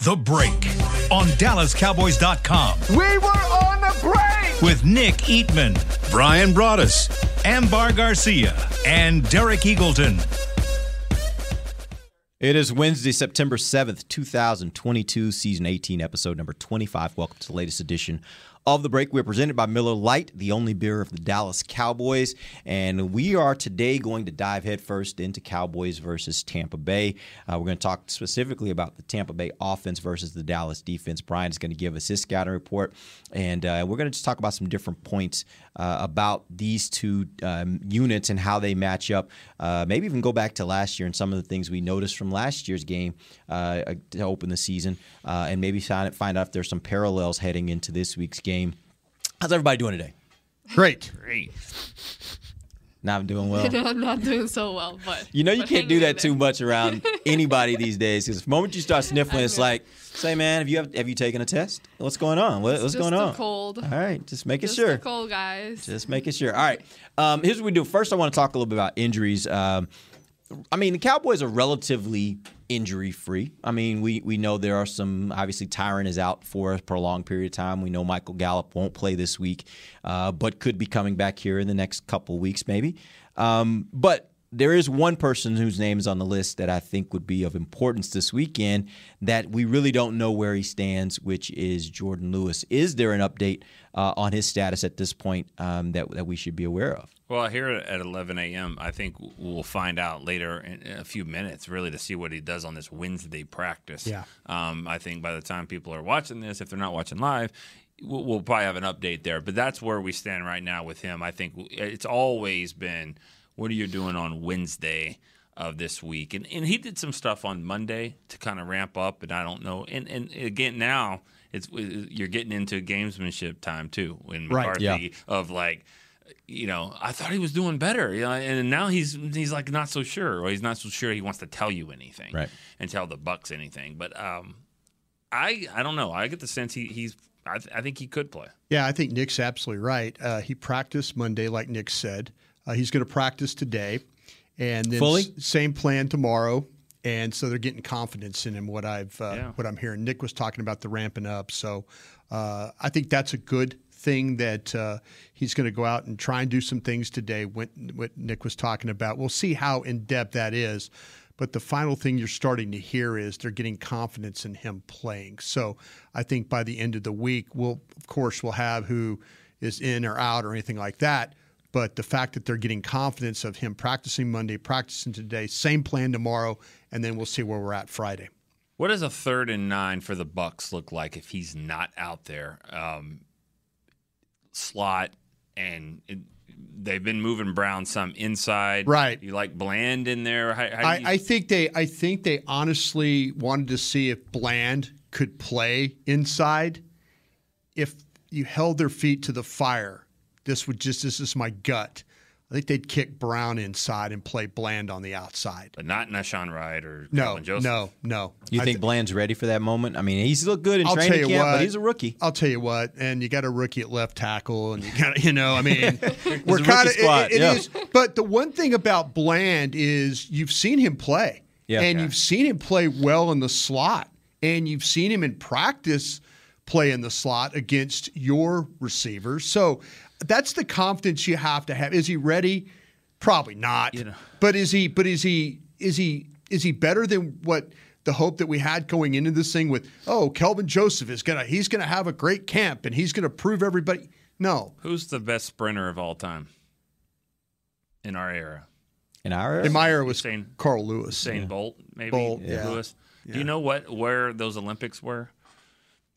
The Break on DallasCowboys.com. We were on the break! With Nick Eatman, Brian Broaddus, Ambar Garcia, and Derek Eagleton. It is Wednesday, September 7th, 2022, season 18, episode number 25. Welcome to the latest edition of the break. We're presented by Miller Lite, the only beer of the Dallas Cowboys. And we are today going to dive headfirst into Cowboys versus Tampa Bay. Uh, we're going to talk specifically about the Tampa Bay offense versus the Dallas defense. Brian is going to give us his scouting report. And uh, we're going to just talk about some different points uh, about these two um, units and how they match up. Uh, maybe even go back to last year and some of the things we noticed from last year's game uh, to open the season. uh, and maybe find, find out if there's some parallels heading into this week's game game. How's everybody doing today? Great. Great. I'm doing well. I'm not doing so well, but you know you can't do that too much around anybody these days. Because the moment you start sniffling, it's like, say, man, have you have, have you taken a test? What's going on? What, what's going on? Cold. All right, just making Just sure. cold, guys. Just making sure. All right. Um, here's what we do. First, I want to talk a little bit about injuries. Um, I mean, the Cowboys are relatively injury free. I mean, we we know there are some. Obviously, Tyron is out for a prolonged period of time. We know Michael Gallup won't play this week, uh, but could be coming back here in the next couple weeks, maybe. Um, but there is one person whose name is on the list that I think would be of importance this weekend that we really don't know where he stands, which is Jourdan Lewis. Is there an update uh, on his status at this point um, that that we should be aware of? Well, here at 11 a.m., I think we'll find out later in a few minutes, really, to see what he does on this Wednesday practice. Yeah. Um, I think by the time people are watching this, if they're not watching live, we'll, we'll probably have an update there. But that's where we stand right now with him. I think it's always been, what are you doing on Wednesday? Of this week, and and he did some stuff on Monday to kind of ramp up, and I don't know. And and again now, it's you're getting into gamesmanship time too. When Right, McCarthy yeah. of like, you know, I thought he was doing better, you know, and now he's he's like not so sure, or he's not so sure he wants to tell you anything, Right. and tell the Bucks anything. But um, I I don't know. I get the sense he, he's I, th- I think he could play. Yeah, I think Nick's absolutely right. Uh, he practiced Monday, like Nick said. Uh, he's going to practice today, and then Fully? s- same plan tomorrow. And so they're getting confidence in him. What I've uh, Yeah. what I'm hearing. Nick was talking about the ramping up, so uh, I think that's a good thing that uh, he's going to go out and try and do some things today. What, what Nick was talking about. We'll see how in depth that is. But the final thing you're starting to hear is they're getting confidence in him playing. So I think by the end of the week, we'll of course we'll have who is in or out or anything like that. But the fact that they're getting confidence of him practicing Monday, practicing today, same plan tomorrow, and then we'll see where we're at Friday. What does a third and nine for the Bucks look like if he's not out there? Um, slot and it, they've been moving Brown some inside. Right. You like Bland in there? How, how I, you- I think they I think they honestly wanted to see if Bland could play inside. If you held their feet to the fire, this would just this is my gut. I think they'd kick Brown inside and play Bland on the outside. but not Nahshon Wright or No, Kelvin Joseph. no, no. You I think thi- Bland's ready for that moment? I mean, he's looked good in I'll tell training you camp, what, but he's a rookie. I'll tell you what, and you got a rookie at left tackle, and you got you know, I mean, we're kind of squad, it, it yeah. is- But the one thing about Bland is you've seen him play, Yeah. and Yeah. you've seen him play well in the slot, and you've seen him in practice play in the slot against your receivers. So that's the confidence you have to have. Is he ready? Probably not. You know. But is he? But is he? Is he? Is he better than what? The hope that we had going into this thing with, oh, Kelvin Joseph is gonna he's gonna have a great camp and he's gonna prove everybody. No, Who's the best sprinter of all time in our era? In our era in my era was Usain- Carl Lewis. Usain Bolt, maybe Bolt, yeah. Lewis. Do you know what where those Olympics were?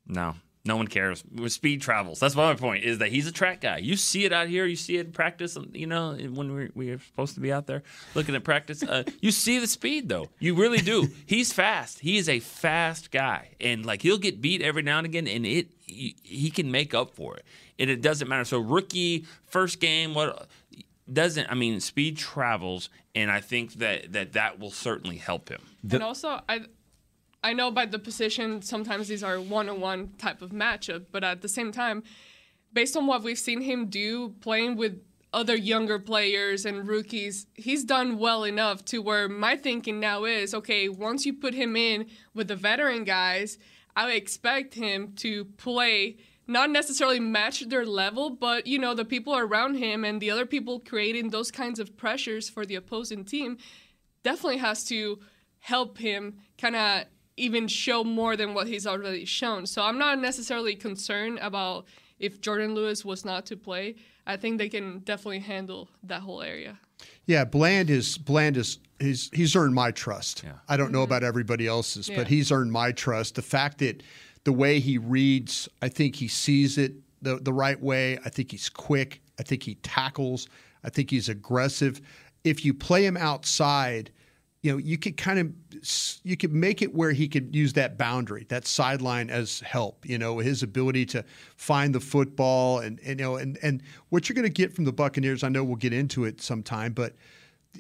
No, no one cares. With speed travels. That's my point. Is that he's a track guy. You see it out here. You see it in practice. You know when we we are supposed to be out there looking at practice. Uh, you see the speed though. You really do. He's fast. He is a fast guy, and like he'll get beat every now and again, and it he, he can make up for it, and it doesn't matter. So rookie first game, what doesn't I mean? Speed travels, and I think that that that will certainly help him. and also, I I know by the position sometimes these are one-on-one type of matchup, but at the same time, based on what we've seen him do playing with other younger players and rookies, he's done well enough to where my thinking now is okay, once you put him in with the veteran guys, I expect him to play not necessarily match their level, but you know, the people around him and the other people creating those kinds of pressures for the opposing team definitely has to help him kind of even show more than what he's already shown. So I'm not necessarily concerned about if Jourdan Lewis was not to play. I think they can definitely handle that whole area. Yeah, Bland is Bland is he's he's earned my trust. Yeah. I don't know mm-hmm. about everybody else's, Yeah. but he's earned my trust. The fact that the way he reads, I think he sees it the the right way. I think he's quick. I think he tackles. I think he's aggressive. If you play him outside, you know, you could kind of you could make it where he could use that boundary, that sideline as help. You know, his ability to find the football and, and you know, and and what you're going to get from the Buccaneers. I know we'll get into it sometime, but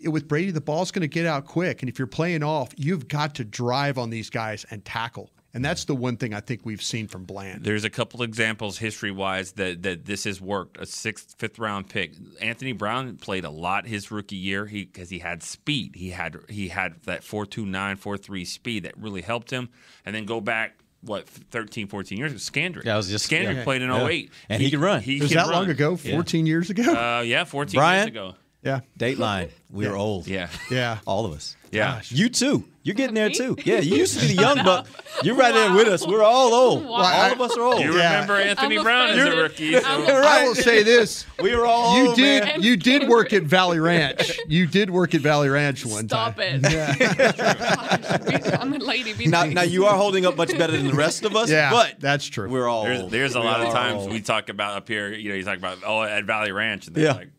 with Brady, the ball's going to get out quick, and if you're playing off, you've got to drive on these guys and tackle. And that's the one thing I think we've seen from Bland. There's a couple examples history wise that, that this has worked. A sixth, fifth round pick. Anthony Brown played a lot his rookie year because he, had speed. He had he had that 4.29, 4.3 speed that really helped him. And then go back what 13, 14 years ago. Scandrick. Yeah, I was just- Scandrick yeah. played in Yeah. 08. And he can run. He Was can that run. long ago? 14 years ago? Uh, yeah, 14 Brian? years ago. Yeah. Dateline. We were old. Yeah, Yeah. All of us. yeah. You too. You're getting there too. Yeah, you used to be the young buck. You're right there with us. We're all old. Wow. All of us are old. You Yeah. remember Anthony I'm Brown as a rookie? I'm so- offended. I will say this. We were all You old, did man. you did work at Valley Ranch. You did work at Valley Ranch one Stop time. it. Gosh, I'm a lady. Be Now, now you are holding up much better than the rest of us. Yeah, but that's true. we're all. There's, old. there's a We lot of times old. we talk about up here. You know, you talk about oh at Valley Ranch, and they're Yeah. like,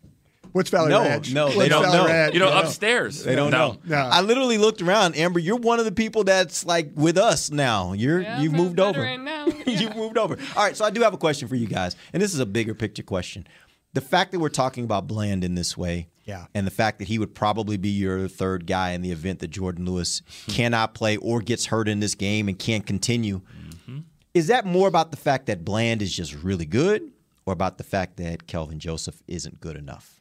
What's Valley No, Ranch? no, What's they don't Valley know. Ranch? you know, No. upstairs. They don't No. know. No. I literally looked around, Ambar. You're one of the people that's like with us now. You're Yeah, you've I'm moved over. veteran now. you've moved over. All right, so I do have a question for you guys, and this is a bigger picture question. The fact that we're talking about Bland in this way, Yeah. and the fact that he would probably be your third guy in the event that Jourdan Lewis hmm. cannot play or gets hurt in this game and can't continue, mm-hmm. is that more about the fact that Bland is just really good, or about the fact that Kelvin Joseph isn't good enough?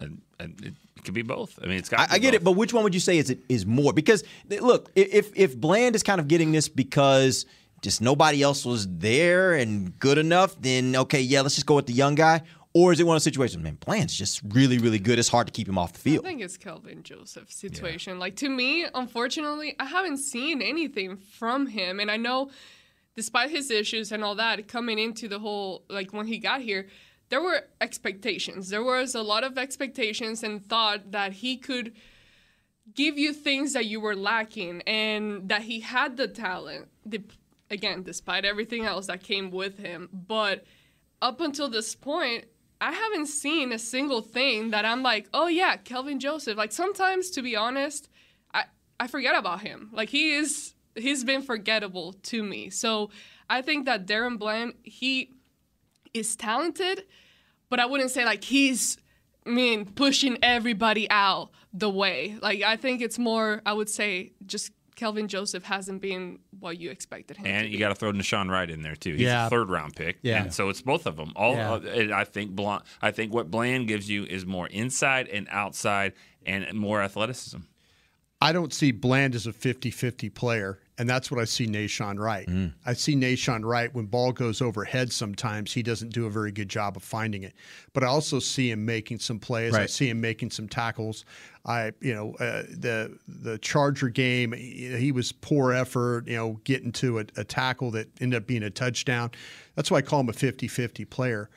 And, and it could be both. I mean, it's got. I, I get it, but which one would you say is it is more? Because look, if if Bland is kind of getting this because just nobody else was there and good enough, then okay, yeah, let's just go with the young guy. Or is it one of those situations, man, Bland's just really, really good. It's hard to keep him off the field. I think it's Kelvin Joseph's situation. Like to me, unfortunately, I haven't seen anything from him, and I know, despite his issues and all that, coming into the whole like when he got here, there were expectations. There was a lot of expectations and thought that he could give you things that you were lacking and that he had the talent. The, again, despite everything else that came with him, but up until this point, I haven't seen a single thing that I'm like, oh yeah, Kelvin Joseph. Like sometimes, to be honest, I I forget about him. Like he is, he's been forgettable to me. So I think that DaRon Bland, he is talented, but I wouldn't say like he's I mean pushing everybody out the way. Like I think it's more I would say just Kelvin Joseph hasn't been what you expected him And be. you got to throw Deshaun Wright in there too. He's Yeah. a third round pick. Yeah. And so it's both of them. All Yeah. uh, and I think Bland, I think what Bland gives you is more inside and outside and more athleticism. I don't see Bland as a 50-50 player, and that's what I see Nahshon Wright. I see Nahshon Wright when ball goes overhead sometimes he doesn't do a very good job of finding it. But I also see him making some plays. I see him making some tackles. I you know uh, the the Charger game he, was poor effort, you know, getting to a, a tackle that ended up being a touchdown. That's why I call him a 50-50 player.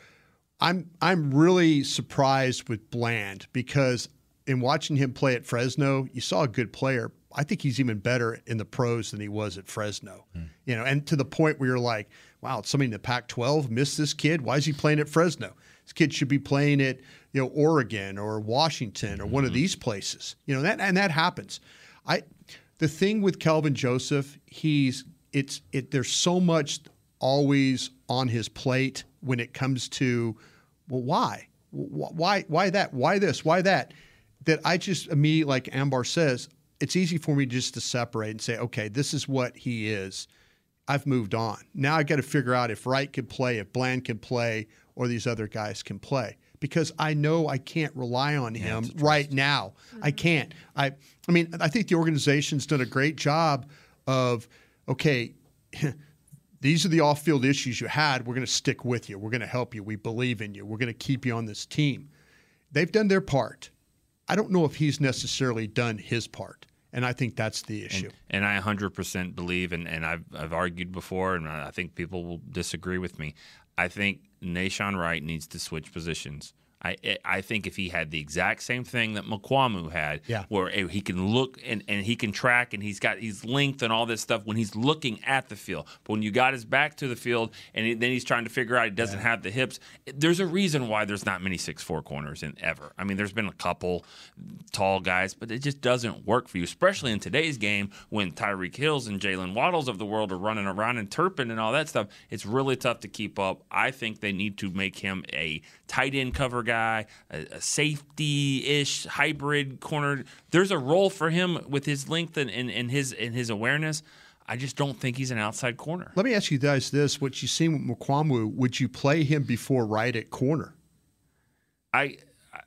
I'm I'm really surprised with Bland because in watching him play at Fresno, you saw a good player. I think he's even better in the pros than he was at Fresno. Hmm. You know, and to the point where you're like, wow, somebody in the Pac-12 missed this kid. Why is he playing at Fresno? This kid should be playing at you know Oregon or Washington or one of mm-hmm. these places. You know that and that happens. I the thing with Kelvin Joseph, he's it's it. There's so much always on his plate when it comes to, well, why? Why, why that? Why this? Why that? That I just immediately, like Ambar says, it's easy for me just to separate and say, okay, this is what he is. I've moved on. Now I got to figure out if Wright can play, if Bland can play, or these other guys can play. Because I know I can't rely on him right now. I mm-hmm. can't. I I mean, I think the organization's done a great job of okay, these are the off-field issues you had. We're going to stick with you. We're going to help you. We believe in you. We're going to keep you on this team. They've done their part. I don't know if he's necessarily done his part. And I think that's the issue. And I 100% believe, and, and I've, I've argued before, and I think people will disagree with me. I think Nahshon Wright needs to switch positions. I eh, I think if he had the exact same thing that Mukuamu had, Yeah. where eh, he can look and, and he can track and he's got his length and all this stuff when he's looking at the field. But when you got his back to the field and he, then he's trying to figure out he doesn't have the hips, eh, there's a reason why there's not many six four corners in ever. I mean, there's been a couple tall guys, but it just doesn't work for you, especially in today's game when Tyreek Hills and Jalen Waddles of the world are running around and Turpin and all that stuff. It's really tough to keep up. I think they need to make him a tight end cover guy, a, a safety ish hybrid corner. There's a role for him with his length and, and, and his and his awareness. I just don't think he's an outside corner. Let me ask you guys this: What you seen with Mukuamu, would you play him before Wright at corner? I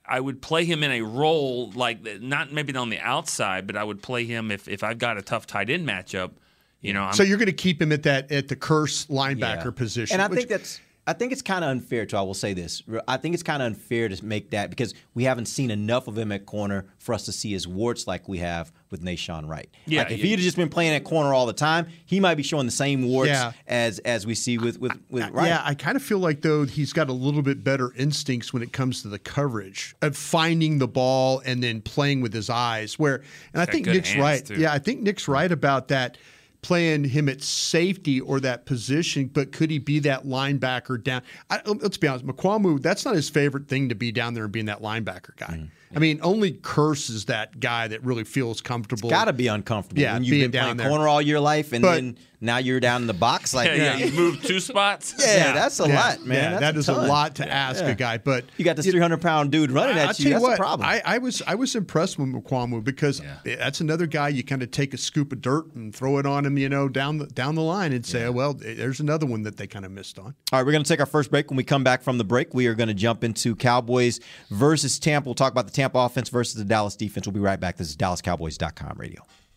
I would play him in a role like not maybe on the outside, but I would play him if if I've got a tough tight end matchup. You know, I'm, so you're going to keep him at that at the Kearse linebacker Yeah. position. And I which- think that's I think it's kind of unfair to I will say this. I think it's kind of unfair to make that because we haven't seen enough of him at corner for us to see his warts like we have with Nahshon Wright. Yeah, like if yeah. he had just been playing at corner all the time, he might be showing the same warts Yeah. as as we see with with with Wright. Yeah, I kind of feel like though he's got a little bit better instincts when it comes to the coverage of finding the ball and then playing with his eyes. Where and I got think Nick's right. too. Yeah, I think Nick's right about that. Playing him at safety or that position, but could he be that linebacker down? I, let's be honest, Mukuamu, that's not his favorite thing to be down there and being that linebacker guy. Mm-hmm. I mean, only Kearse is that guy that really feels comfortable. Got to be uncomfortable Yeah, when you've being been down playing there. corner all your life, and But- then now you're down in the box. Like, yeah, yeah, you moved two spots. Yeah, that's a Yeah, lot, man. Yeah, That's that a is a lot to ask Yeah. a guy. But you got this 300 pound dude running I- I'll at tell you. That's what, a problem. I, I was I was impressed with Mukuamu because that's another guy you kind of take a scoop of dirt and throw it on him, you know, down the down the line and say, oh, well, there's another one that they kind of missed on. All right, we're going to take our first break. When we come back from the break, we are going to jump into Cowboys versus Tampa. We'll talk about the Tampa offense versus the Dallas defense. We'll be right back. This is DallasCowboys.com radio.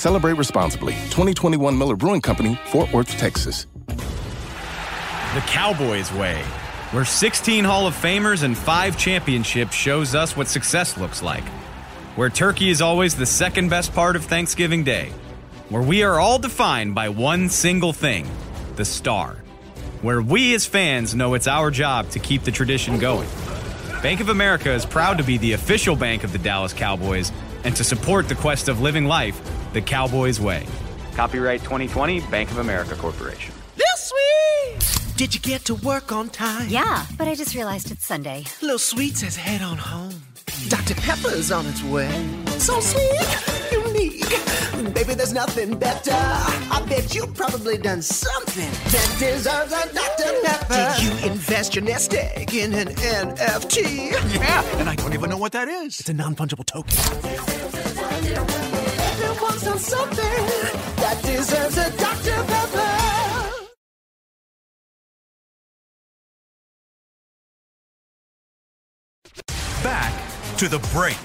Celebrate responsibly. 2021 Miller Brewing Company, Fort Worth, Texas. The Cowboys way, where 16 Hall of Famers and 5 championships shows us what success looks like. Where turkey is always the second best part of Thanksgiving Day. Where we are all defined by one single thing the star. Where we as fans know it's our job to keep the tradition going. Bank of America is proud to be the official bank of the Dallas Cowboys and to support the quest of living life the Cowboys way. Copyright 2020 Bank of America Corporation. Little sweet! Did you get to work on time? Yeah, but I just realized it's Sunday. Little sweet says head on home. Dr. Pepper's on its way. So sweet, unique. Baby, there's nothing better. I bet you've probably done something that deserves a Dr. Pepper. Did you invest your nest egg in an NFT? Yeah, and I don't even know what that is. It's a non fungible token. Done something that deserves a Dr. Pepper. Back to the break.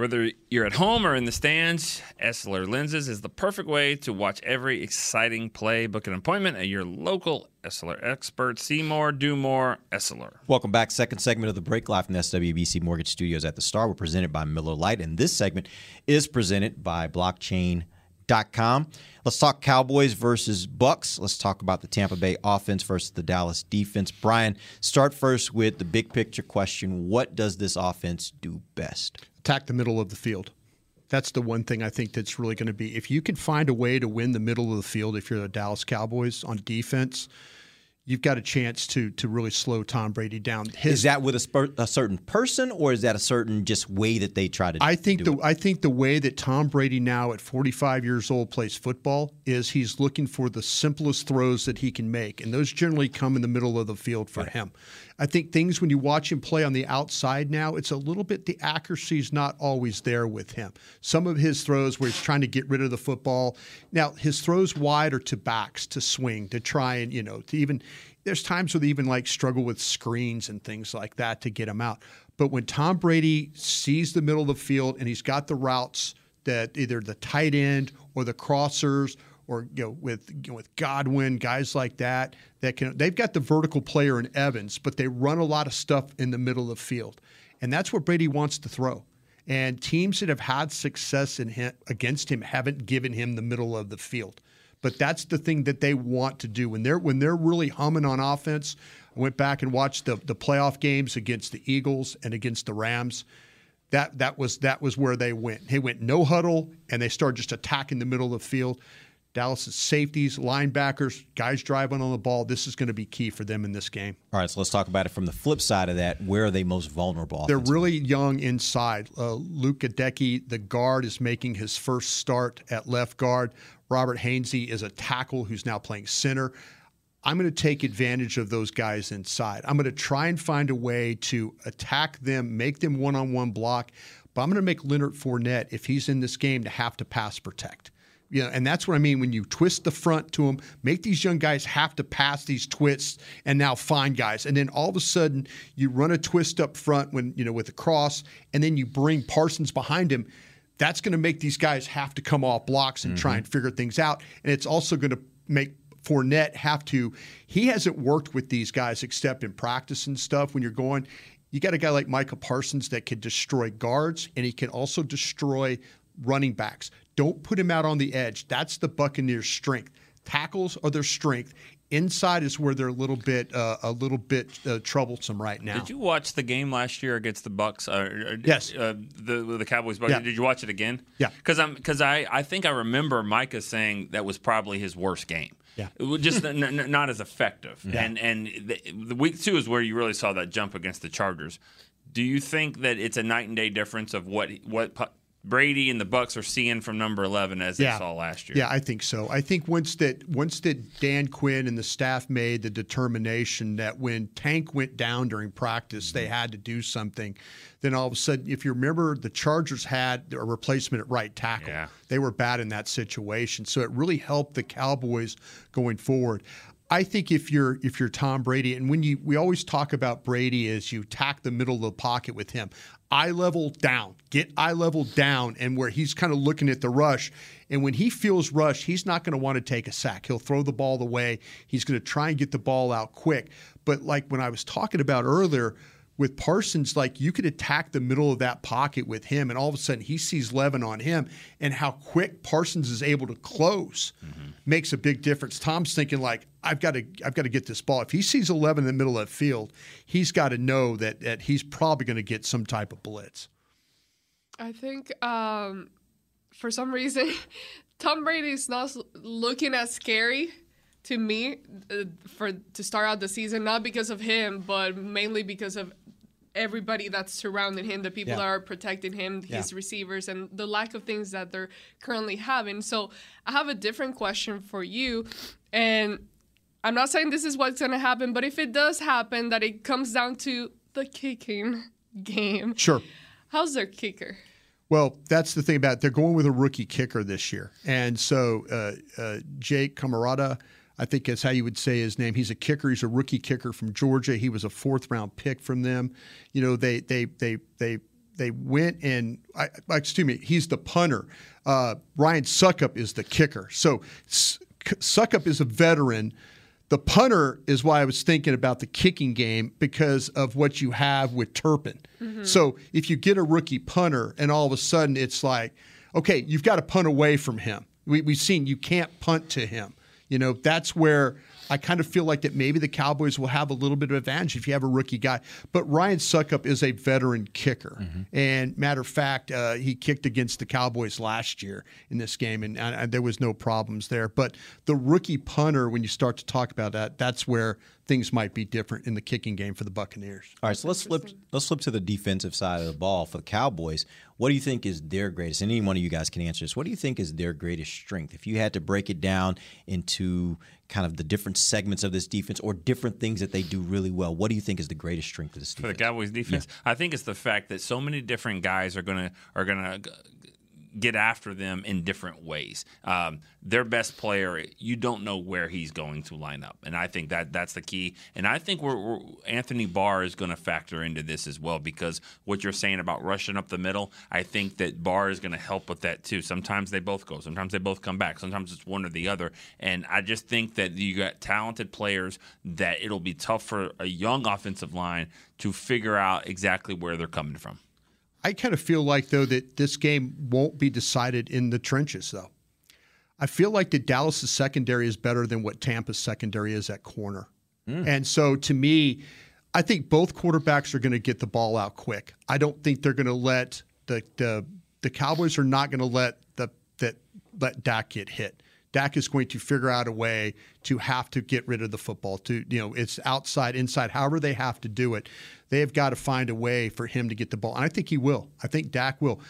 Whether you're at home or in the stands, Essilor Lenses is the perfect way to watch every exciting play. Book an appointment at your local Essilor expert. See more, do more, Essilor. Welcome back. Second segment of the break live from the SWBC Mortgage Studios at the Star. We're presented by Miller Lite, and this segment is presented by Blockchain.com. Let's talk Cowboys versus Bucks. Let's talk about the Tampa Bay offense versus the Dallas defense. Brian, start first with the big picture question: What does this offense do best? Attack the middle of the field. That's the one thing I think that's really going to be. If you can find a way to win the middle of the field, if you're the Dallas Cowboys on defense, you've got a chance to to really slow Tom Brady down. His, is that with a, spur, a, certain person, or is that a certain just way that they try to? I think the it? I think the way that Tom Brady now at 45 years old plays football is he's looking for the simplest throws that he can make, and those generally come in the middle of the field for yeah. him. I think things when you watch him play on the outside now, it's a little bit the accuracy's not always there with him. Some of his throws where he's trying to get rid of the football. Now his throws wide are to backs to swing to try and you know to even. There's times where they even like struggle with screens and things like that to get him out. But when Tom Brady sees the middle of the field and he's got the routes that either the tight end or the crossers or you know with you know, with Godwin, guys like that that can they've got the vertical player in Evans, but they run a lot of stuff in the middle of the field. And that's what Brady wants to throw. And teams that have had success in him, against him haven't given him the middle of the field. But that's the thing that they want to do when they're when they're really humming on offense. I went back and watched the the playoff games against the Eagles and against the Rams. That that was that was where they went. They went no huddle and they started just attacking the middle of the field. Dallas's safeties, linebackers, guys driving on the ball. This is going to be key for them in this game. All right, so let's talk about it from the flip side of that. Where are they most vulnerable? They're really young inside. Uh, Luke Goedeke, the guard, is making his first start at left guard. Robert Hainsey is a tackle who's now playing center. I'm going to take advantage of those guys inside. I'm going to try and find a way to attack them, make them one on one block, but I'm going to make Leonard Fournette, if he's in this game, to have to pass protect. You know, and that's what I mean when you twist the front to them, make these young guys have to pass these twists and now find guys. And then all of a sudden you run a twist up front when, you know, with a cross, and then you bring Parsons behind him. That's going to make these guys have to come off blocks and mm-hmm. try and figure things out. And it's also going to make Fournette have to. He hasn't worked with these guys except in practice and stuff. When you're going, you got a guy like Micah Parsons that can destroy guards and he can also destroy running backs. Don't put him out on the edge. That's the Buccaneers' strength. Tackles are their strength. Inside is where they're a little bit uh, a little bit uh, troublesome right now. Did you watch the game last year against the Bucks? Uh, yes. Uh, the the Cowboys. Bucks. Yeah. Did you watch it again? Yeah. Because I'm because I I think I remember Micah saying that was probably his worst game. Yeah. Just n- n- not as effective. Yeah. And and the, the week two is where you really saw that jump against the Chargers. Do you think that it's a night and day difference of what what Brady and the Bucks are seeing from number eleven as yeah. they saw last year. Yeah, I think so. I think once that once that Dan Quinn and the staff made the determination that when Tank went down during practice, mm-hmm. they had to do something. Then all of a sudden, if you remember, the Chargers had a replacement at right tackle. Yeah. They were bad in that situation, so it really helped the Cowboys going forward. I think if you're if you're Tom Brady, and when you we always talk about Brady as you tack the middle of the pocket with him, eye level down, get eye level down, and where he's kind of looking at the rush. And when he feels rushed, he's not going to want to take a sack. He'll throw the ball away. He's going to try and get the ball out quick. But like when I was talking about earlier, with Parsons, like you could attack the middle of that pocket with him, and all of a sudden he sees Levin on him, and how quick Parsons is able to close mm-hmm. makes a big difference. Tom's thinking like, I've got to, I've got to get this ball. If he sees Levin in the middle of the field, he's got to know that that he's probably going to get some type of blitz. I think um, for some reason, Tom Brady's not looking as scary to me uh, for to start out the season, not because of him, but mainly because of everybody that's surrounding him, the people Yeah. that are protecting him, his Yeah. receivers, and the lack of things that they're currently having. So I have a different question for you, and I'm not saying this is what's going to happen, but if it does happen, that it comes down to the kicking game. Sure. How's their kicker? Well, that's the thing about it. They're going with a rookie kicker this year, and so uh, uh, Jake Camarda, I think that's how you would say his name. He's a kicker. He's a rookie kicker from Georgia. He was a fourth round pick from them. You know, they they they they they went and I, excuse me, he's the punter. Uh, Ryan Succop is the kicker. So Succop is a veteran. The punter is why I was thinking about the kicking game because of what you have with Turpin. Mhm. So if you get a rookie punter and all of a sudden it's like, okay, you've got to punt away from him. We, we've seen you can't punt to him. You know, that's where I kind of feel like that maybe the Cowboys will have a little bit of advantage if you have a rookie guy. But Ryan Succop is a veteran kicker. And matter of fact, uh, he kicked against the Cowboys last year in this game, and, and there was no problems there. But the rookie punter, when you start to talk about that, that's where things might be different in the kicking game for the Buccaneers. All right, so let's flip. Let's flip to the defensive side of the ball for the Cowboys. What do you think is their greatest? And any one of you guys can answer this. What do you think is their greatest strength? If you had to break it down into kind of the different segments of this defense or different things that they do really well, what do you think is the greatest strength of this for the? Cowboys defense. I think it's the fact that so many different guys are gonna are gonna g- get after them in different ways. Um, their best player, you don't know where he's going to line up, and I think that that's the key. And I think we're, we're Anthony Barr is going to factor into this as well because what you're saying about rushing up the middle, I think that Barr is going to help with that too. Sometimes they both go, sometimes they both come back, sometimes it's one or the other. And I just think that you got talented players that it'll be tough for a young offensive line to figure out exactly where they're coming from. I kind of feel like though that this game won't be decided in the trenches though. I feel like the Dallas' secondary is better than what Tampa's secondary is at corner. Hmm. And so to me, I think both quarterbacks are going to get the ball out quick. I don't think they're going to let the the the Cowboys are not going to let the that let Dak get hit. Dak is going to figure out a way to have to get rid of the football. To you know, it's outside, inside, however they have to do it. They have got to find a way for him to get the ball. And I think he will. I think Dak will.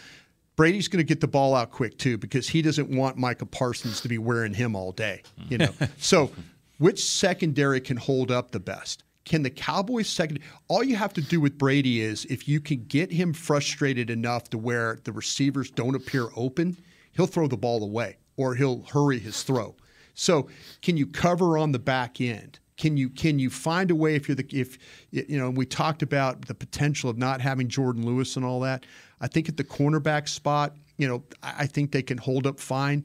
Brady's going to get the ball out quick too because he doesn't want Micah Parsons to be wearing him all day. You know, so which secondary can hold up the best? Can the Cowboys second? All you have to do with Brady is if you can get him frustrated enough to where the receivers don't appear open, he'll throw the ball away or he'll hurry his throw. So, can you cover on the back end? Can you can you find a way if you're the if you know we talked about the potential of not having Jourdan Lewis and all that. I think at the cornerback spot, you know, I think they can hold up fine.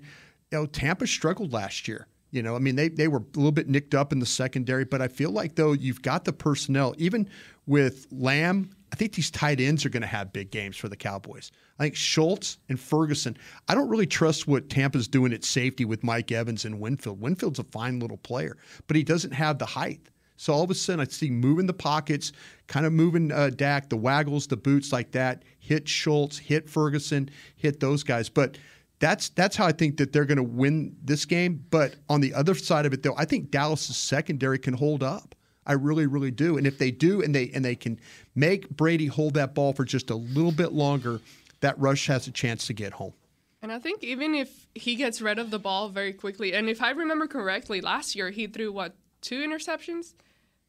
You know, Tampa struggled last year. You know, I mean, they they were a little bit nicked up in the secondary, but I feel like though you've got the personnel, even with Lamb. I think these tight ends are going to have big games for the Cowboys. I think Schultz and Ferguson. I don't really trust what Tampa's doing at safety with Mike Evans and Winfield. Winfield's a fine little player, but he doesn't have the height. So all of a sudden, I see moving the pockets, kind of moving uh, Dak, the waggles, the boots like that. Hit Schultz, hit Ferguson, hit those guys. But that's that's how I think that they're going to win this game. But on the other side of it, though, I think Dallas's secondary can hold up. I really, really do. And if they do, and they and they can make Brady hold that ball for just a little bit longer, that rush has a chance to get home. And I think even if he gets rid of the ball very quickly, and if I remember correctly, last year he threw what two interceptions?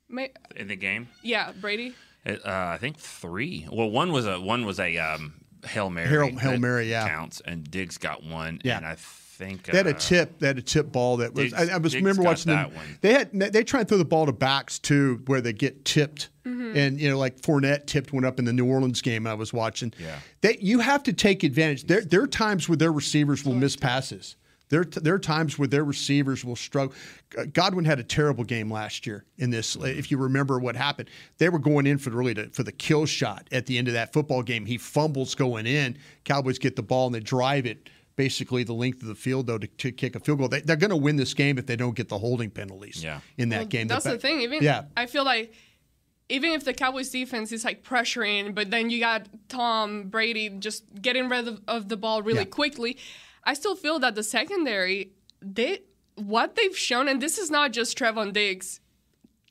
May- in the game. yeah, Brady. It, uh, I think three. Well, one was a one was a um, hail mary. Hail- Hail Mary, yeah. counts, and Diggs got one. Yeah. and I think They had a uh, tip. They had a tip ball that was. Diggs- I, I was Diggs remember watching them. that one. They had they try and throw the ball to backs too, where they get tipped. Mhm. And you know, like Fournette tipped one up in the New Orleans game I was watching. Yeah. They you have to take advantage. There there are times where their receivers will miss passes. There, there are times where their receivers will struggle. Godwin had a terrible game last year in this. If you remember what happened, they were going in for the, really to, for the kill shot at the end of that football game. He fumbles going in. Cowboys get the ball and they drive it basically the length of the field though to, to kick a field goal. They, they're going to win this game if they don't get the holding penalties. Yeah. in that Well, game. That's the ba- thing. Even yeah, I feel like even if the Cowboys defense is like pressuring, but then you got Tom Brady just getting rid of, of the ball really Yeah. quickly, I still feel that the secondary they what they've shown, and this is not just Trevon Diggs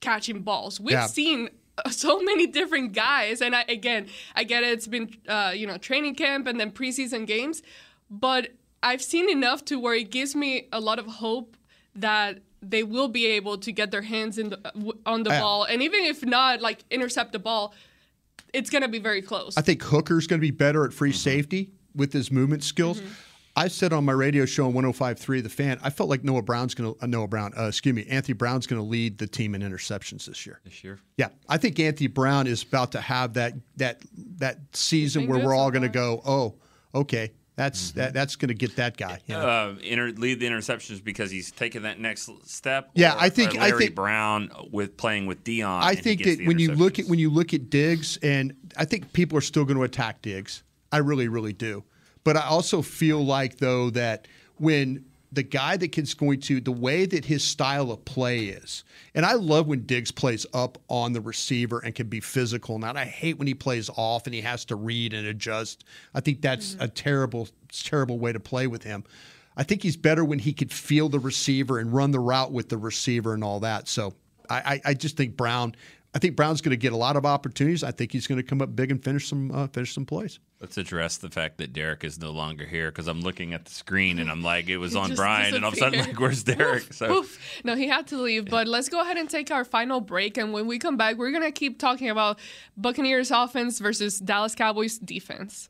catching balls. We've Yeah. seen uh, so many different guys, and I again I get it. It's been uh, you know training camp and then preseason games, but I've seen enough to where it gives me a lot of hope that they will be able to get their hands in the, uh, on the Yeah. ball, and even if not, like intercept the ball, it's gonna be very close. I think Hooker's going to be better at free Mm-hmm. safety with his movement skills. I said on my radio show on 105.3 The Fan, I felt like Noah Brown's going to uh, Noah Brown, uh, excuse me, Anthony Brown's going to lead the team in interceptions this year. This year, Yeah, I think Anthony Brown is about to have that that that season where we're all going to go, oh, okay, that's Mm-hmm. that, that's going to get that guy. you know? uh, inter- lead the interceptions because he's taking that next step. Yeah, or- I think- I think- Brown with playing with Dion. I think that when you look at when you look at Diggs, and I think people are still going to attack Diggs. I really, really do. But I also feel like though that when the guy that is going to the way that his style of play is, and I love when Diggs plays up on the receiver and can be physical. Now, I hate when he plays off and he has to read and adjust. I think that's mm-hmm. a terrible, terrible way to play with him. I think he's better when he could feel the receiver and run the route with the receiver and all that. So I, I, I just think Brown. I think Brown's going to get a lot of opportunities. I think he's going to come up big and finish some uh, finish some plays. Let's address the fact that Derek is no longer here because I'm looking at the screen and I'm like, it was He on just Brian, and all of a sudden, like, where's Derek? So Oof. No, he had to leave. But let's go ahead and take our final break. And when we come back, we're going to keep talking about Buccaneers offense versus Dallas Cowboys defense.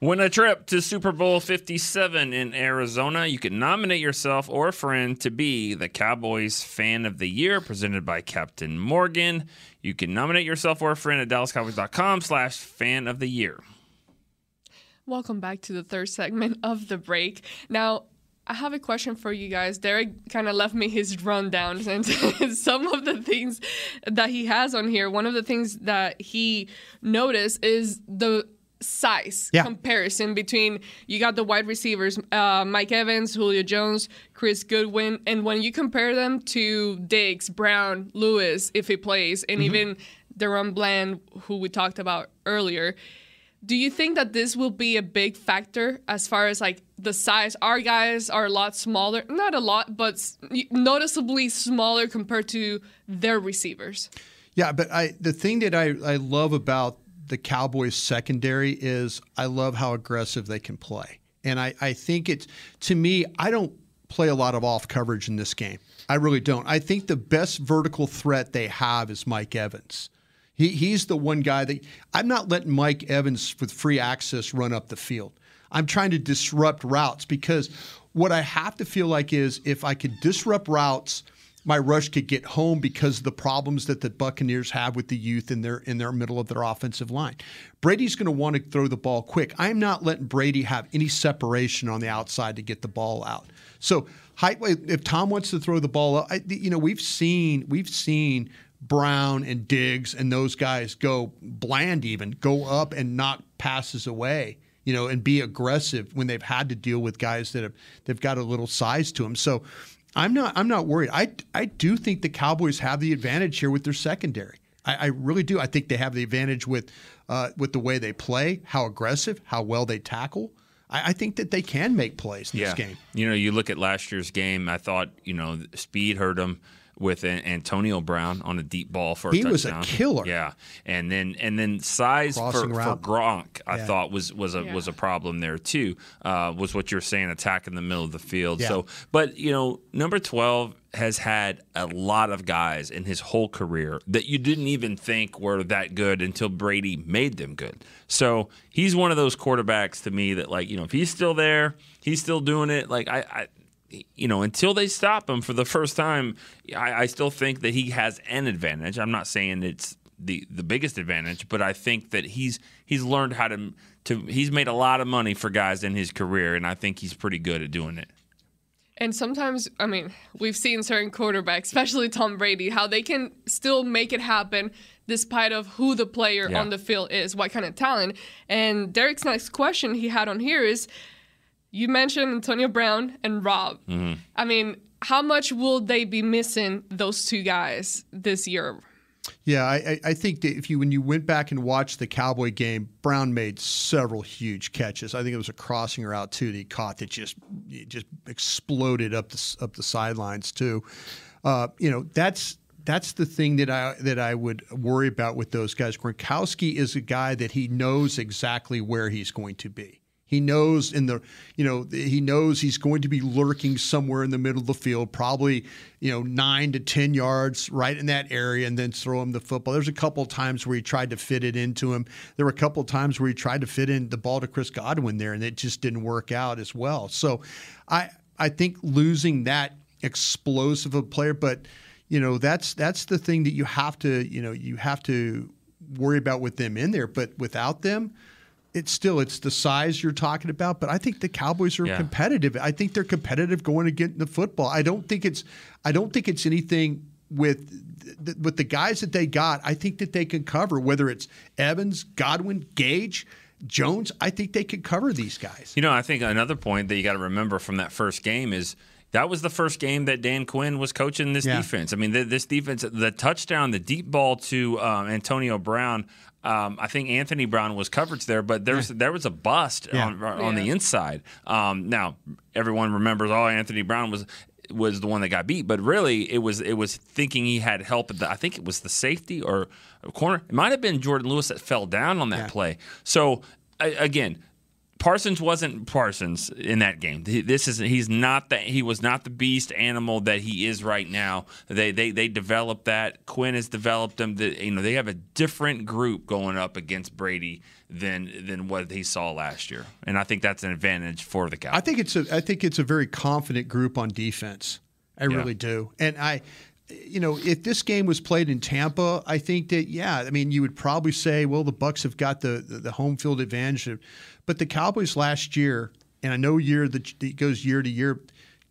Win a trip to Super Bowl 57 in Arizona. You can nominate yourself or a friend to be the Cowboys Fan of the Year, presented by Captain Morgan. You can nominate yourself or a friend at DallasCowboys.com slash fan of the year. Welcome back to the third segment of the break. Now, I have a question for you guys. Derek kind of left me his rundown and some of the things that he has on here. One of the things that he noticed is the size Yeah. comparison between you got the wide receivers uh, Mike Evans, Julio Jones, Chris Godwin, and when you compare them to Diggs, Brown, Lewis, if he plays, and even DaRon Bland, who we talked about earlier, do you think that this will be a big factor as far as like the size? Our guys are a lot smaller, not a lot, but noticeably smaller compared to their receivers. Yeah, but I the thing that I, I love about the Cowboys secondary is I love how aggressive they can play. And I, I think it's to me, I don't play a lot of off coverage in this game. I really don't. I think the best vertical threat they have is Mike Evans. He, he's the one guy that I'm not letting Mike Evans with free access run up the field. I'm trying to disrupt routes because what I have to feel like is if I could disrupt routes my rush could get home because of the problems that the Buccaneers have with the youth in their in their middle of their offensive line. Brady's going to want to throw the ball quick. I'm not letting Brady have any separation on the outside to get the ball out. So, if Tom wants to throw the ball, you know, we've seen we've seen Brown and Diggs and those guys go bland, even go up and knock passes away. You know, and be aggressive when they've had to deal with guys that have they've got a little size to them. So, I'm not I'm not worried. I I do think the Cowboys have the advantage here with their secondary. I, I really do. I think they have the advantage with uh, with the way they play, how aggressive, how well they tackle. I, I think that they can make plays in yeah. this game. You know, you look at last year's game. I thought you know speed hurt them with Antonio Brown on a deep ball for a he touchdown. was a killer. Yeah, and then and then size for, for, Gronk, I Yeah. thought was was a Yeah. was a problem there too. Uh, was what you're saying, attack in the middle of the field. Yeah. So, but you know, number twelve has had a lot of guys in his whole career that you didn't even think were that good until Brady made them good. So he's one of those quarterbacks to me that like you know if he's still there, he's still doing it. Like I. I you know, until they stop him for the first time, I, I still think that he has an advantage. I'm not saying it's the the biggest advantage, but I think that he's he's learned how to to he's made a lot of money for guys in his career, and I think he's pretty good at doing it. And sometimes, I mean, we've seen certain quarterbacks, especially Tom Brady, how they can still make it happen despite of who the player Yeah. on the field is, what kind of talent. And Derek's next question he had on here is, you mentioned Antonio Brown and Rob. Mm-hmm. I mean, how much will they be missing those two guys this year? Yeah, I, I- I think that if you when you went back and watched the Cowboy game, Brown made several huge catches. I think it was a crossing route too that he caught that just it just exploded up the up the sidelines too. Uh, you know, that's that's the thing that I that I would worry about with those guys. Gronkowski is a guy that he knows exactly where he's going to be. He knows in the, you know, he knows he's going to be lurking somewhere in the middle of the field, probably, you know, nine to 10 yards right in that area and then throw him the football. There's a couple of times where he tried to fit it into him. There were a couple of times where he tried to fit in the ball to Chris Godwin there and it just didn't work out as well. So I, I think losing that explosive of a player, but, you know, that's, that's the thing that you have to, you know, you have to worry about with them in there. But without them, it's still it's the size you're talking about, but I think the Cowboys are Yeah. competitive. I think they're competitive going to get in the football. I don't think it's I don't think it's anything with th- with the guys that they got. I think that they can cover whether it's Evans, Godwin, Gage, Jones. I think they can cover these guys. You know, I think another point that you got to remember from that first game is that was the first game that Dan Quinn was coaching this Yeah. defense. I mean, th- this defense, the touchdown, the deep ball to um, Antonio Brown. Um, I think Anthony Brown was coverage there, but there was there was a bust Yeah. on, on the inside. Um, now everyone remembers, oh, Anthony Brown was was the one that got beat, but really it was it was thinking he had help. At the, I think it was the safety or corner. It might have been Jourdan Lewis that fell down on that Yeah. play. So a- again, Parsons wasn't Parsons in that game. This is he's not that he was not the beast animal that he is right now. They they they developed that. Quinn has developed them. The, you know they have a different group going up against Brady than than what he saw last year, and I think that's an advantage for the Cowboys. I think it's a I think it's a very confident group on defense. I Yeah. really do. And I you know, if this game was played in Tampa, I think that yeah, I mean, you would probably say, well, the Bucks have got the the, the home field advantage, but the Cowboys last year, and I know year that it goes year to year,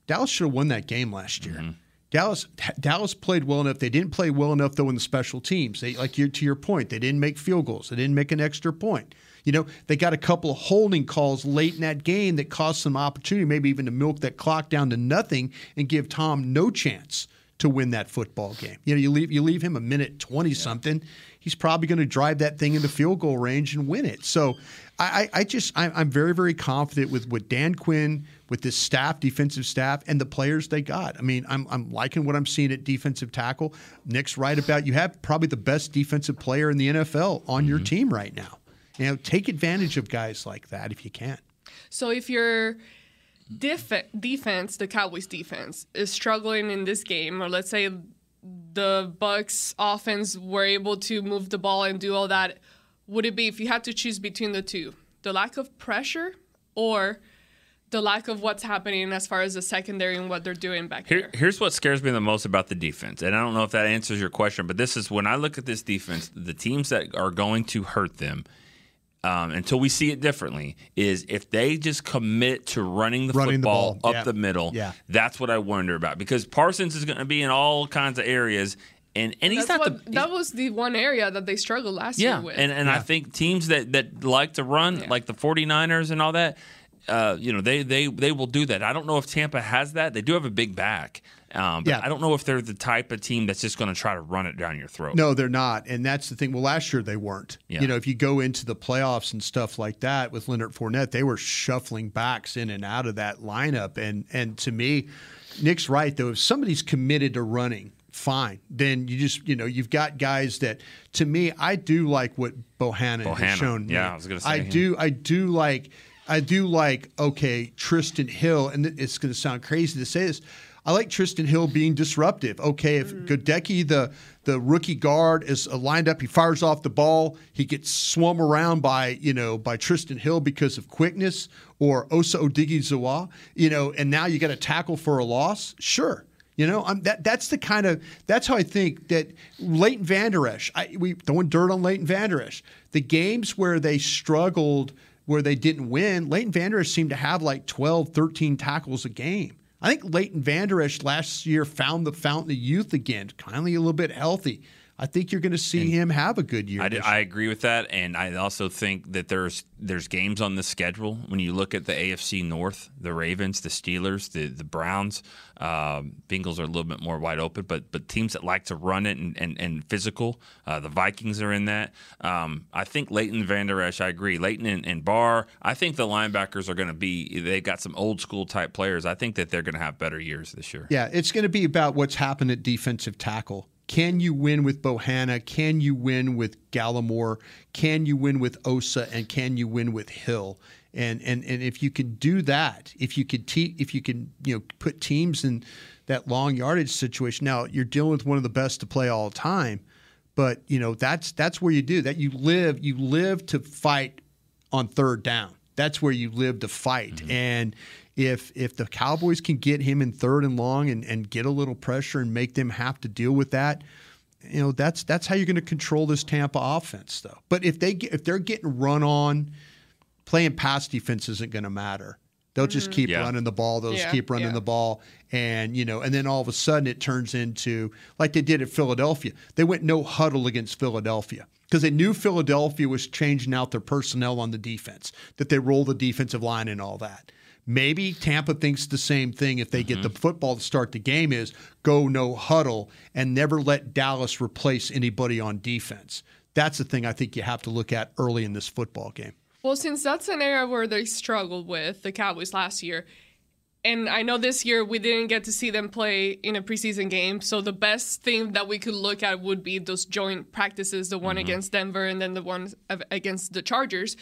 Dallas should have won that game last year. Mm-hmm. Dallas Dallas played well enough. They didn't play well enough though in the special teams. They like you to your point, they didn't make field goals. They didn't make an extra point. You know, they got a couple of holding calls late in that game that cost some opportunity, maybe even to milk that clock down to nothing and give Tom no chance to win that football game. You know, you leave you leave him a minute twenty something, he's probably going to drive that thing into field goal range and win it. So, I, I I just I, I'm very very confident with what Dan Quinn with this staff, defensive staff, and the players they got. I mean, I'm I'm liking what I'm seeing at defensive tackle. Nick's right about you have probably the best defensive player in the NFL on your mm-hmm. team right now. You know, take advantage of guys like that if you can. So if your def- defense, the Cowboys defense, is struggling in this game, or let's say the Bucks offense were able to move the ball and do all that, would it be if you had to choose between the two, the lack of pressure or the lack of what's happening as far as the secondary and what they're doing back there. Here's what scares me the most about the defense, and I don't know if that answers your question, but this is when I look at this defense, the teams that are going to hurt them. Um, until we see it differently, is if they just commit to running the Running football ball, up yeah. the middle. Yeah. That's what I wonder about because Parsons is going to be in all kinds of areas, and and he's That's not what, the that was the one area that they struggled last yeah, year with. and and I think teams that that like to run, like the 49ers and all that, uh, you know, they they they will do that. I don't know if Tampa has that. They do have a big back. Um, but Yeah. I don't know if they're the type of team that's just going to try to run it down your throat. No, they're not, and that's the thing. Well, last year they weren't. Yeah. You know, if you go into the playoffs and stuff like that with Leonard Fournette, they were shuffling backs in and out of that lineup. And and to me, Nick's right though. If somebody's committed to running, fine. Then you just you know you've got guys that to me I do like what Bohanna, Bohanna. has shown. Yeah, me. I was gonna say I him. do I do like I do like okay Trysten Hill, and it's going to sound crazy to say this. I like Trysten Hill being disruptive. Okay, if Goedeke, the the rookie guard, is uh, lined up, he fires off the ball, he gets swum around by you know by Trysten Hill because of quickness, or Osa Odighizuwa, you know, and now you got to tackle for a loss. Sure, you know, I'm, that that's the kind of that's how I think that Leighton Vander Esch. I, we throwing dirt on Leighton Vander Esch. The games where they struggled, where they didn't win, Leighton Vander Esch seemed to have like 12, 13 tackles a game. I think Leighton Vander Esch last year found the fountain of youth again, finally a little bit healthy. I think you're going to see him have a good year. I, I agree with that, and I also think that there's there's games on the schedule when you look at the AFC North, the Ravens, the Steelers, the the Browns. Um, Bengals are a little bit more wide open, but but teams that like to run it and and, and physical, uh, the Vikings are in that. Um, I think Leighton Vander Esch, I agree. Leighton and, and Barr, I think the linebackers are going to be. They got some old school type players. I think that they're going to have better years this year. Yeah, it's going to be about what's happened at defensive tackle. Can you win with Bohanna? Can you win with Gallimore? Can you win with Osa? And can you win with Hill? And and and if you can do that, if you could te- if you can you know put teams in that long yardage situation. Now you're dealing with one of the best to play all time, but you know that's that's where you do that. You live you live to fight on third down. That's where you live to fight. Mm-hmm. And if if the Cowboys can get him in third and long and, and get a little pressure and make them have to deal with that, you know that's that's how you're going to control this Tampa offense, though. But if they get, if they're getting run on, playing pass defense isn't going to matter. They'll just keep Yeah. running the ball. They'll just keep running yeah. the ball, and you know, and then all of a sudden it turns into like they did at Philadelphia. They went no huddle against Philadelphia because they knew Philadelphia was changing out their personnel on the defense, that they roll the defensive line and all that. Maybe Tampa thinks the same thing if they get the football to start the game is go no huddle and never let Dallas replace anybody on defense. That's the thing I think you have to look at early in this football game. Well, since that's an area where they struggled with the Cowboys last year, and I know this year we didn't get to see them play in a preseason game, so the best thing that we could look at would be those joint practices, the one Mm-hmm. against Denver and then the one against the Chargers.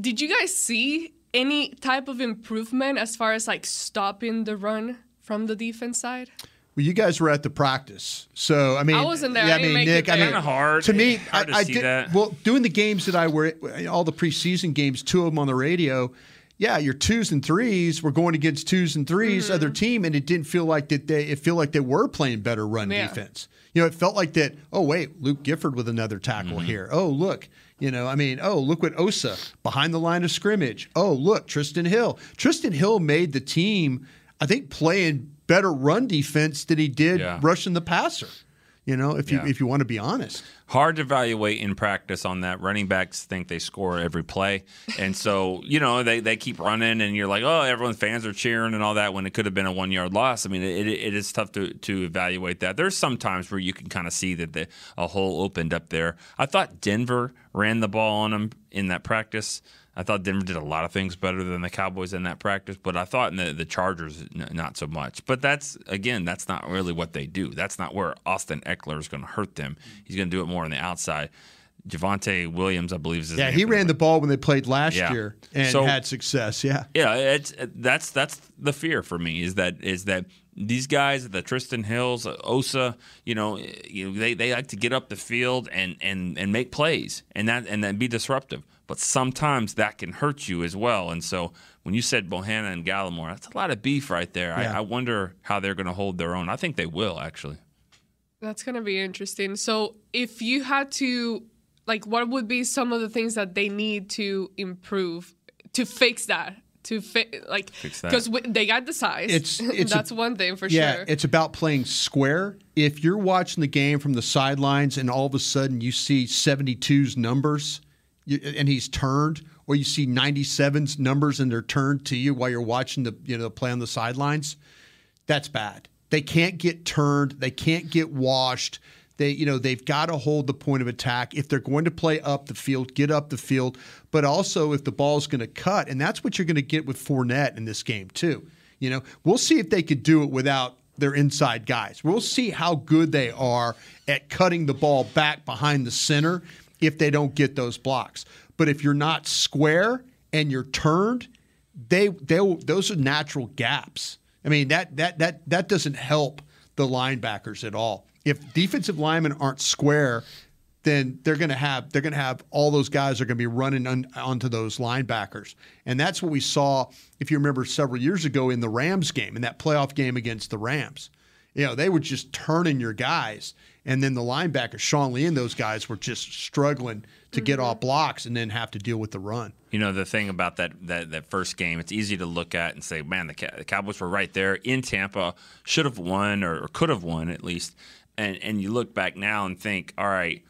Did you guys see any type of improvement as far as like stopping the run from the defense side? Well, you guys were at the practice, so I mean, I wasn't there. Yeah, I didn't mean, make it Nick, I mean, hard. to me. Hard to I, I see did that. well doing the games that I were all the preseason games, two of them on the radio. Yeah, your twos and threes were going against twos and 3s Mm-hmm. other team, and it didn't feel like that. They it feel like they were playing better run Yeah. defense. You know, it felt like that. Oh wait, Luke Gifford with another tackle here. Oh look, you know, I mean, oh look what Osa behind the line of scrimmage. Oh look, Trysten Hill. Trysten Hill made the team. I think playing better run defense than he did Yeah. rushing the passer. You know, if you Yeah. if you want to be honest. hard to evaluate in practice on that. Running backs think they score every play, and so you know they, they keep running, and you're like, oh, everyone's fans are cheering and all that when it could have been a one yard loss. I mean, it, it is tough to to evaluate that. There's some times where you can kind of see that the, a hole opened up there. I thought Denver ran the ball on them in that practice. I thought Denver did a lot of things better than the Cowboys in that practice, but I thought in the, the Chargers n- not so much. But that's again, that's not really what they do. That's not where Austin Ekeler is going to hurt them. He's going to do it more on the outside. Javonte Williams, I believe is his Yeah, he ran the ball when they played last Yeah. year and So- had success. Yeah. Yeah, it's that's that's the fear for me is that is that these guys, the Trysten Hills, Osa, you know, you know, they, they like to get up the field and, and, and make plays and that and then be disruptive. But sometimes that can hurt you as well. And so when you said Bohanna and Gallimore, that's a lot of beef right there. Yeah. I, I wonder how they're going to hold their own. I think they will actually. That's gonna be interesting. So, if you had to, like, what would be some of the things that they need to improve to fix that? To fi- like, Fix that. because they got the size. It's- it's a- that's one thing for yeah, sure. it's about playing square. If you're watching the game from the sidelines and all of a sudden you see 72's numbers you, and he's turned, or you see 97's numbers and they're turned to you while you're watching the you know the play on the sidelines, that's bad. They can't get turned. They can't get washed. They, you know, they've got to hold the point of attack. If they're going to play up the field, get up the field. But also, if the ball's going to cut, and that's what you're going to get with Fournette in this game too. You know, we'll see if they could do it without their inside guys. We'll see how good they are at cutting the ball back behind the center if they don't get those blocks. But if you're not square and you're turned, they they those are natural gaps. I mean that that that that doesn't help the linebackers at all. If defensive linemen aren't square, then they're going to have they're going to have all those guys are going to be running on, onto those linebackers, and that's what we saw. If you remember several years ago in the Rams game, in that playoff game against the Rams, you know they were just turning your guys, and then the linebackers, Sean Lee and those guys were just struggling to get off blocks and then have to deal with the run. You know the thing about that that, that first game, it's easy to look at and say, "Man, the, Cow- the Cowboys were right there in Tampa, should have won or, or could have won at least." And and you look back now and think, "All right,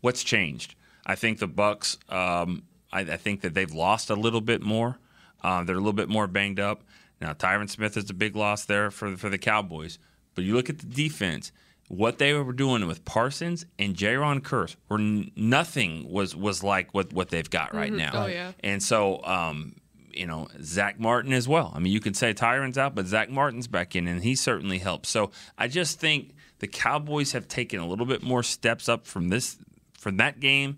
what's changed?" I think the Bucks. Um, I, I think that they've lost a little bit more. Uh, they're a little bit more banged up. Now Tyron Smith is a big loss there for for the Cowboys. But you look at the defense. What they were doing with Parsons and Jayron Kearse were nothing was was like what what they've got right Mhm. now. Oh, yeah. And so, um, you know, Zack Martin as well. I mean, you can say Tyron's out, but Zack Martin's back in, and he certainly helps. So I just think the Cowboys have taken a little bit more steps up from this from that game.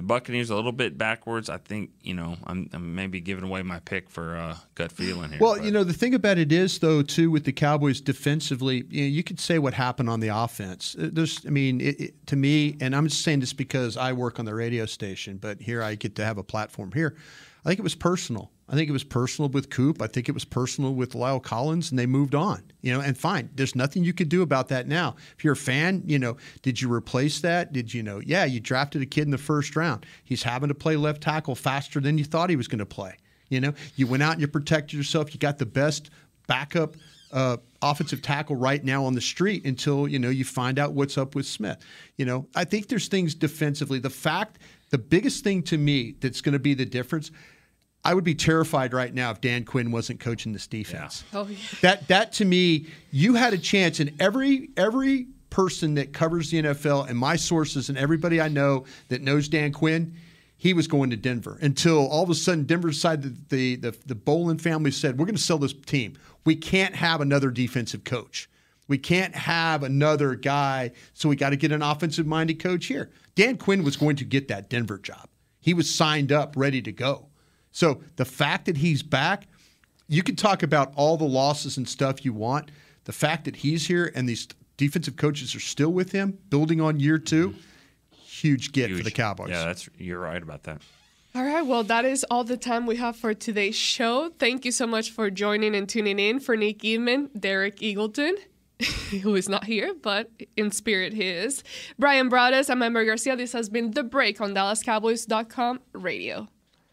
The Buccaneers a little bit backwards. I think you know I'm, I'm maybe giving away my pick for uh, gut feeling here. Well, but- you know, the thing about it is, though, too, with the Cowboys defensively, you, know, you could say what happened on the offense. Uh, There's, I mean, it, it, to me, and I'm just saying this because I work on the radio station, but here I get to have a platform here. I think it was personal. I think it was personal with Coop. I think it was personal with La'el Collins, and they moved on. You know, and fine. There's nothing you can do about that now. If you're a fan, you know, did you replace that? Did you know? Yeah, you drafted a kid in the first round. He's having to play left tackle faster than you thought he was going to play. You know, you went out and you protected yourself. You got the best backup uh, offensive tackle right now on the street until you know you find out what's up with Smith. You know, I think there's things defensively. The fact, the biggest thing to me that's going to be the difference. I would be terrified right now if Dan Quinn wasn't coaching this defense. oh yeah. That that to me, you had a chance, and every every person that covers the NFL and my sources and everybody I know that knows Dan Quinn, he was going to Denver until all of a sudden Denver decided the the, the Bowlen family said we're going to sell this team. We can't have another defensive coach. We can't have another guy, so we got to get an offensive minded coach here. Dan Quinn was going to get that Denver job. He was signed up, ready to go. So the fact that he's back, you can talk about all the losses and stuff you want. The fact that he's here and these defensive coaches are still with him, building on year two, mm-hmm. huge get for the Cowboys. yeah, that's you're right about that. All right, well, that is all the time we have for today's show. Thank you so much for joining and tuning in. For Nick Eatman, Derek Eagleton, who is not here, but in spirit he is. Bryan Broaddus, I'm Ambar Garcia. This has been The Break on DallasCowboys.com radio.